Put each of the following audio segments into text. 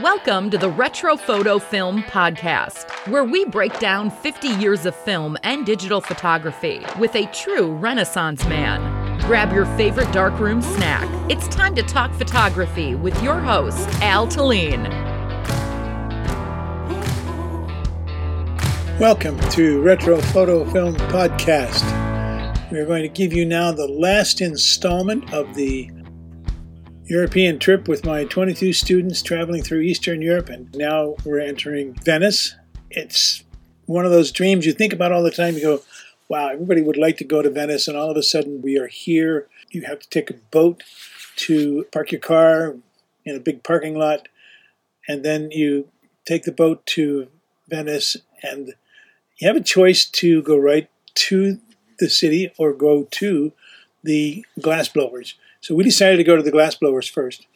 Welcome to the Retro Photo Film Podcast, where we break down 50 years of film and digital photography with a true Renaissance man. Grab your favorite darkroom snack. It's time to talk photography with your host, Al Talene. Welcome to Retro Photo Film Podcast. We're going to give you now the last installment of the European trip with my 22 students traveling through Eastern Europe, and now we're entering Venice. It's one of those dreams you think about all the time. You go, wow, everybody would like to go to Venice, and all of a sudden we are here. You have to take a boat to park your car in a big parking lot, and then you take the boat to Venice, and you have a choice to go right to the city or go to the glass blowers. So we decided to go to the glass blowers first.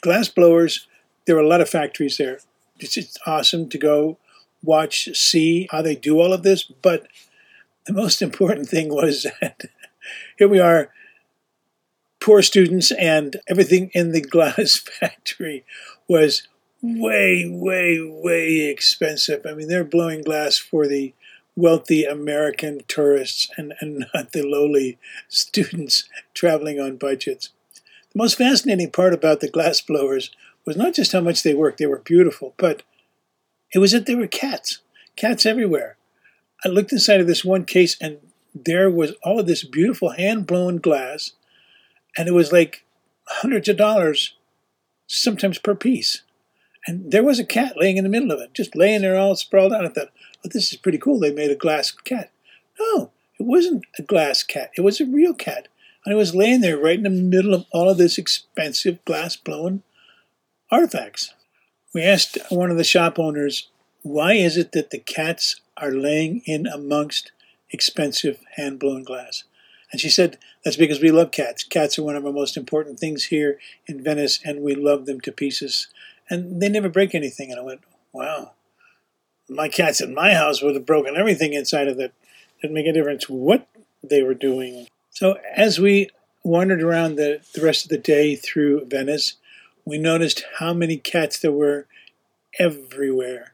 Glass blowers, there are a lot of factories there. It's just awesome to go watch, see how they do all of this. But the most important thing was that here we are, poor students, and everything in the glass factory was way, way, way expensive. I mean, they're blowing glass for the wealthy American tourists and, and not the lowly students traveling on budgets. The most fascinating part about the glass blowers was not just how much they worked, they were beautiful, but it was that there were cats, cats everywhere. I looked inside of this one case and there was all of this beautiful hand blown glass, and it was like hundreds of dollars, sometimes per piece. And there was a cat laying in the middle of it, just laying there all sprawled out. I thought, oh, this is pretty cool. They made a glass cat. No, it wasn't a glass cat. It was a real cat. And it was laying there right in the middle of all of this expensive glass blown artifacts. We asked one of the shop owners, why is it that the cats are laying in amongst expensive hand blown glass? And she said, that's because we love cats. Cats are one of our most important things here in Venice, and we love them to pieces. And they never break anything. And I went, wow, my cats in my house would have broken everything inside of it. Didn't make a difference what they were doing. So as we wandered around the, the rest of the day through Venice, we noticed how many cats there were everywhere.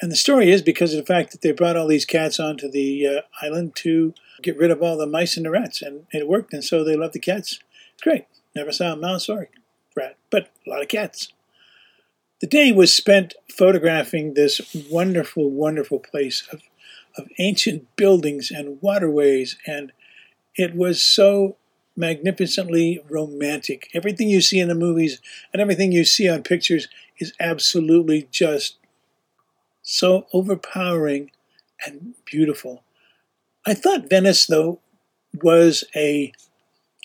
And the story is because of the fact that they brought all these cats onto the uh, island to get rid of all the mice and the rats, and it worked, and so they love the cats. It's great. Never saw a mouse or a rat, but a lot of cats. The day was spent photographing this wonderful, wonderful place of, of ancient buildings and waterways, and it was so magnificently romantic. Everything you see in the movies and everything you see on pictures is absolutely just so overpowering and beautiful. I thought Venice, though, was a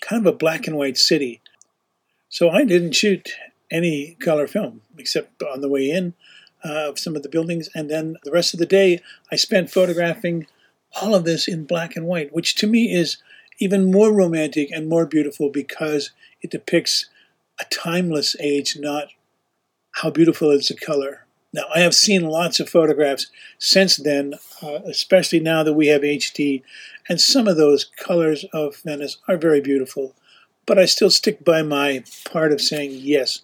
kind of a black and white city. So I didn't shoot any color film except on the way in uh, of some of the buildings. And then the rest of the day, I spent photographing all of this in black and white, which to me is even more romantic and more beautiful because it depicts a timeless age, not how beautiful is the color. Now, I have seen lots of photographs since then, uh, especially now that we have HD, and some of those colors of Venice are very beautiful. But I still stick by my part of saying yes,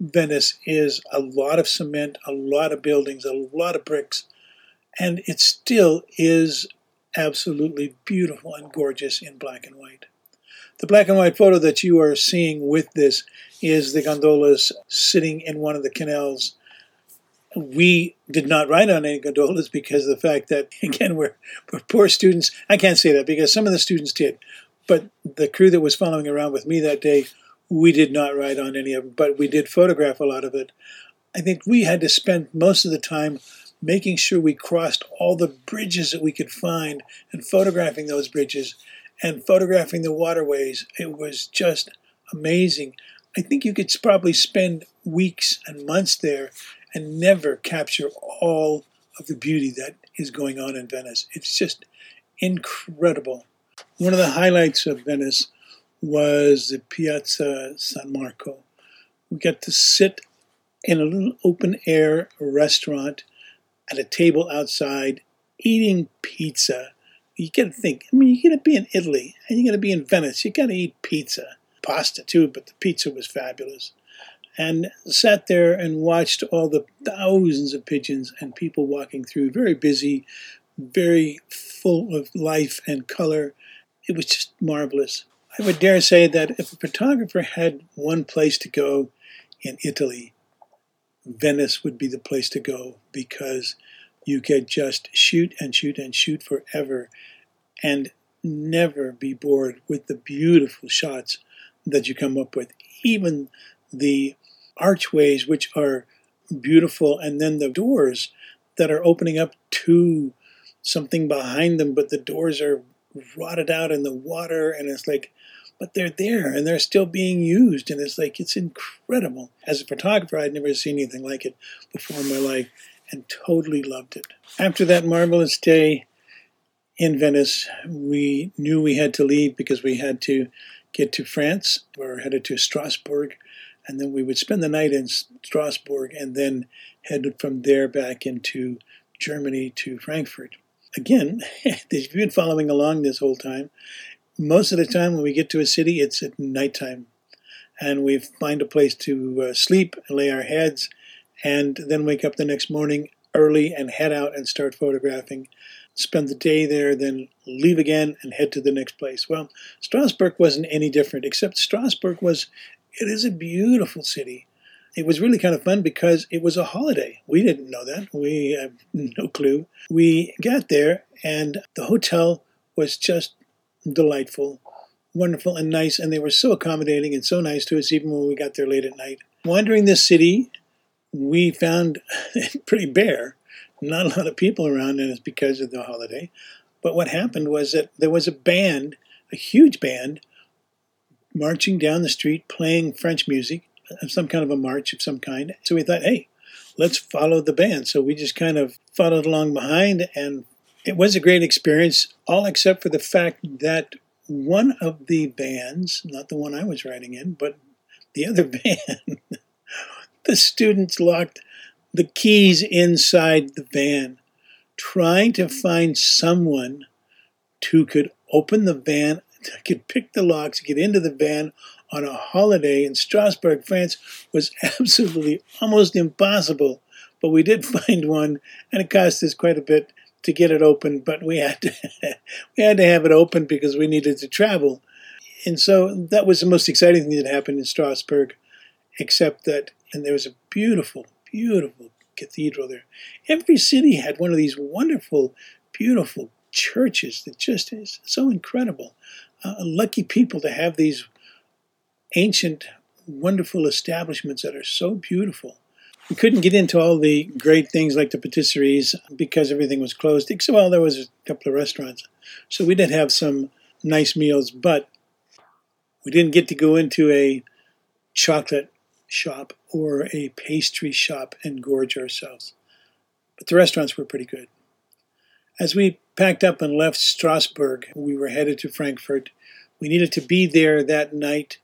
Venice is a lot of cement, a lot of buildings, a lot of bricks, and it still is absolutely beautiful and gorgeous in black and white. The black and white photo that you are seeing with this is the gondolas sitting in one of the canals. We did not ride on any gondolas because of the fact that, again, we're, we're poor students. I can't say that because some of the students did. But the crew that was following around with me that day we did not ride on any of them, but we did photograph a lot of it. I think we had to spend most of the time making sure we crossed all the bridges that we could find and photographing those bridges and photographing the waterways. It was just amazing. I think you could probably spend weeks and months there and never capture all of the beauty that is going on in Venice. It's just incredible. One of the highlights of Venice was the Piazza San Marco. We got to sit in a little open air restaurant at a table outside eating pizza. You got to think, I mean, you're going to be in Italy and you're going to be in Venice. You got to eat pizza. Pasta too, but the pizza was fabulous. and sat there and watched all the thousands of pigeons and people walking through, very busy, very full of life and color. It was just marvelous. I would dare say that if a photographer had one place to go in Italy, Venice would be the place to go because you could just shoot and shoot and shoot forever and never be bored with the beautiful shots that you come up with. Even the archways, which are beautiful, and then the doors that are opening up to something behind them, but the doors are rotted out in the water, and it's like, but they're there and they're still being used, and it's like, it's incredible. As a photographer, I'd never seen anything like it before in my life and totally loved it. After that marvelous day in Venice, we knew we had to leave because we had to get to France. We were headed to Strasbourg, and then we would spend the night in Strasbourg and then head from there back into Germany to Frankfurt. Again, if you've been following along this whole time, most of the time when we get to a city, it's at nighttime. And we find a place to uh, sleep, and lay our heads, and then wake up the next morning early and head out and start photographing. Spend the day there, then leave again and head to the next place. Well, Strasbourg wasn't any different, except Strasbourg was, it is a beautiful city. It was really kind of fun because it was a holiday. We didn't know that. We had no clue. We got there and the hotel was just delightful, wonderful, and nice. And they were so accommodating and so nice to us even when we got there late at night. Wandering this city, we found it pretty bare. Not a lot of people around, and it's because of the holiday. But what happened was that there was a band, a huge band, marching down the street playing French music, some kind of a march of some kind. So we thought, hey, let's follow the band. So we just kind of followed along behind, and it was a great experience, all except for the fact that one of the bands, not the one I was riding in, but the other band, the students locked the keys inside the van, trying to find someone who could open the van, could pick the locks, get into the van on a holiday in Strasbourg, France, was absolutely almost impossible. But we did find one, and it cost us quite a bit to get it open. But we had to we had to have it open because we needed to travel, and so that was the most exciting thing that happened in Strasbourg. Except that and there was a beautiful, beautiful cathedral there. Every city had one of these wonderful, beautiful churches that just is so incredible. Uh, lucky people to have these ancient, wonderful establishments that are so beautiful. We couldn't get into all the great things like the patisseries because everything was closed, except well, there was a couple of restaurants. So we did have some nice meals, but we didn't get to go into a chocolate shop or a pastry shop and gorge ourselves. But the restaurants were pretty good. As we packed up and left Strasbourg, we were headed to Frankfurt. We needed to be there that night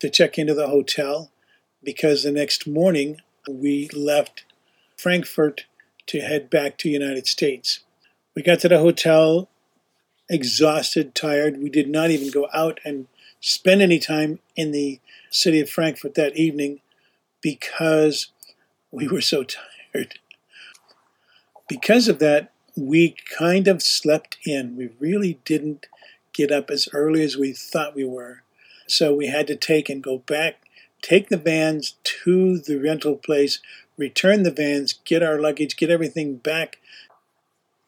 to check into the hotel because the next morning we left Frankfurt to head back to United States. We got to the hotel exhausted, tired. We did not even go out and spend any time in the city of Frankfurt that evening because we were so tired. Because of that, we kind of slept in. We really didn't get up as early as we thought we were. So we had to take and go back, take the vans to the rental place, return the vans, get our luggage, get everything back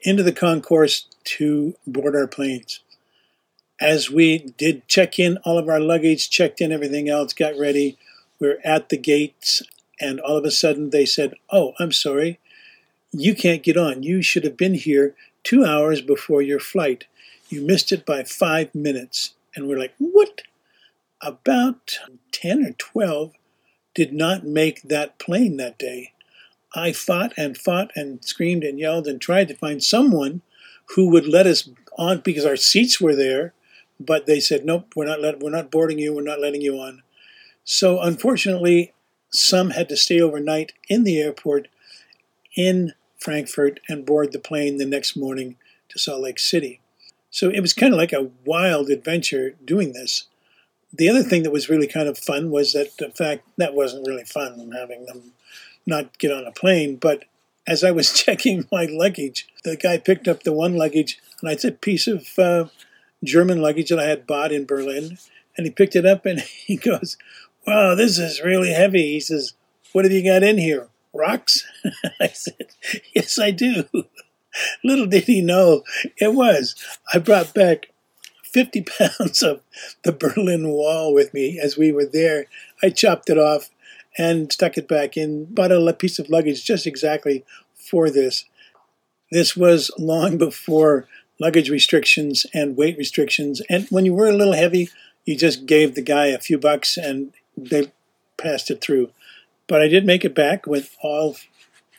into the concourse to board our planes. As we did check in all of our luggage, checked in everything else, got ready, we're at the gates, and all of a sudden they said, Oh, I'm sorry, you can't get on. You should have been here two hours before your flight. You missed it by five minutes. And we're like, What? About 10 or 12 did not make that plane that day. I fought and fought and screamed and yelled and tried to find someone who would let us on because our seats were there, but they said, "Nope, we're not let, we're not boarding you. We're not letting you on." So, unfortunately, some had to stay overnight in the airport in Frankfurt and board the plane the next morning to Salt Lake City. So it was kind of like a wild adventure doing this. The other thing that was really kind of fun was that, in fact, that wasn't really fun having them not get on a plane, but as I was checking my luggage, the guy picked up the one luggage, and it's a piece of uh, German luggage that I had bought in Berlin. And he picked it up and he goes, Wow, this is really heavy. He says, What have you got in here? Rocks? I said, Yes, I do. Little did he know it was. I brought back 50 pounds of the Berlin Wall with me as we were there. I chopped it off and stuck it back in, bought a piece of luggage just exactly for this. This was long before luggage restrictions and weight restrictions. And when you were a little heavy, you just gave the guy a few bucks and they passed it through. But I did make it back with all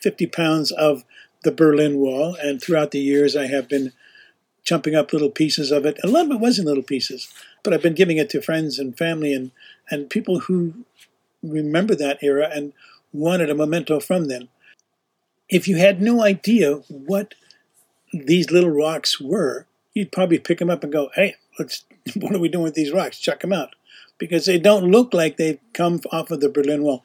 50 pounds of the Berlin Wall. And throughout the years, I have been chumping up little pieces of it. A lot of it was in little pieces, but I've been giving it to friends and family and, and people who remember that era and wanted a memento from them. If you had no idea what these little rocks were, you'd probably pick them up and go, "Hey, let's. What are we doing with these rocks? Check them out," because they don't look like they've come off of the Berlin Wall.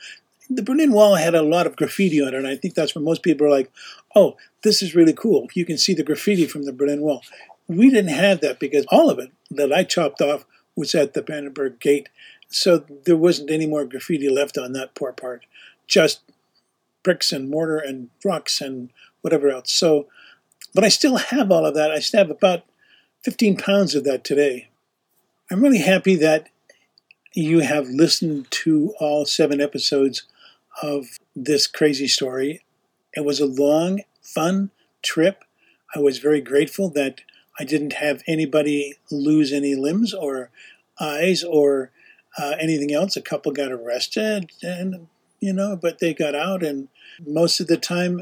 The Berlin Wall had a lot of graffiti on it, and I think that's where most people are like, "Oh, this is really cool. You can see the graffiti from the Berlin Wall." We didn't have that because all of it that I chopped off was at the Brandenburg Gate, so there wasn't any more graffiti left on that poor part, just bricks and mortar and rocks and whatever else. So, but I still have all of that. I still have about 15 pounds of that today. I'm really happy that you have listened to all seven episodes of this crazy story. It was a long, fun trip. I was very grateful that I didn't have anybody lose any limbs or eyes or uh, anything else. A couple got arrested, and you know, but they got out. And most of the time,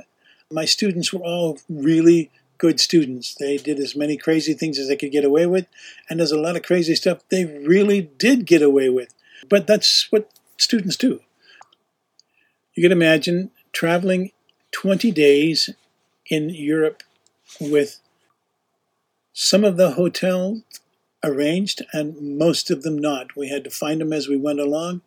my students were all really good students. They did as many crazy things as they could get away with, and there's a lot of crazy stuff they really did get away with. But that's what students do. You can imagine traveling 20 days in Europe with some of the hotels arranged and most of them not. We had to find them as we went along.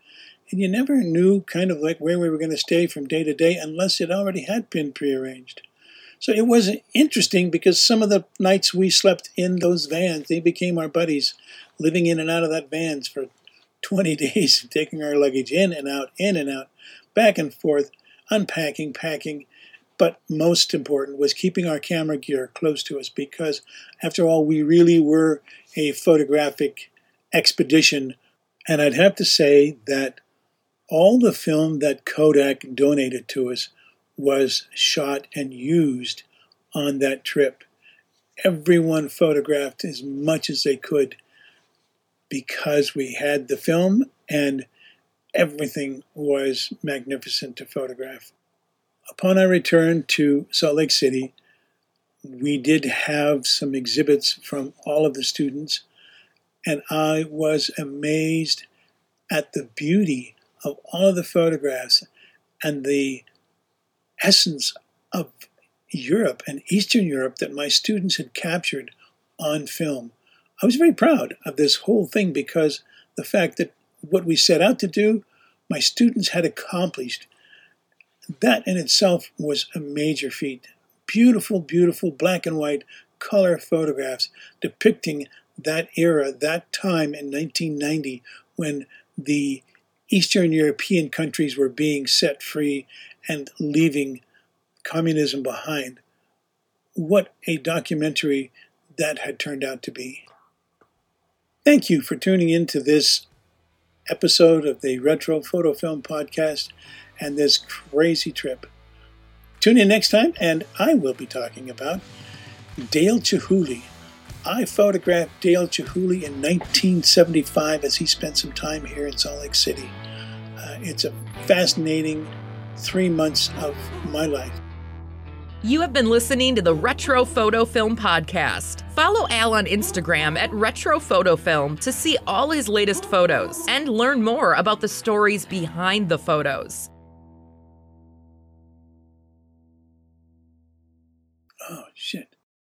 And you never knew kind of like where we were going to stay from day to day unless it already had been prearranged. So it was interesting because some of the nights we slept in those vans, they became our buddies, living in and out of that vans for 20 days, taking our luggage in and out, in and out, back and forth, unpacking, packing, but most important was keeping our camera gear close to us because, after all, we really were a photographic expedition. And I'd have to say that all the film that Kodak donated to us was shot and used on that trip. Everyone photographed as much as they could because we had the film and everything was magnificent to photograph upon our return to Salt Lake City, we did have some exhibits from all of the students, and I was amazed at the beauty of all of the photographs and the essence of Europe and Eastern Europe that my students had captured on film. I was very proud of this whole thing because the fact that what we set out to do, my students had accomplished that in itself was a major feat. Beautiful, beautiful black and white color photographs depicting that era, that time in 1990 when the Eastern European countries were being set free and leaving communism behind. What a documentary that had turned out to be. Thank you for tuning in to this episode of the Retro Photo Film Podcast and this crazy trip. Tune in next time, and I will be talking about Dale Chihuly. I photographed Dale Chihuly in 1975 as he spent some time here in Salt Lake City. Uh, it's a fascinating three months of my life. You have been listening to the Retro Photo Film Podcast. Follow Al on Instagram at Retro Photo Film to see all his latest photos and learn more about the stories behind the photos. Oh, shit.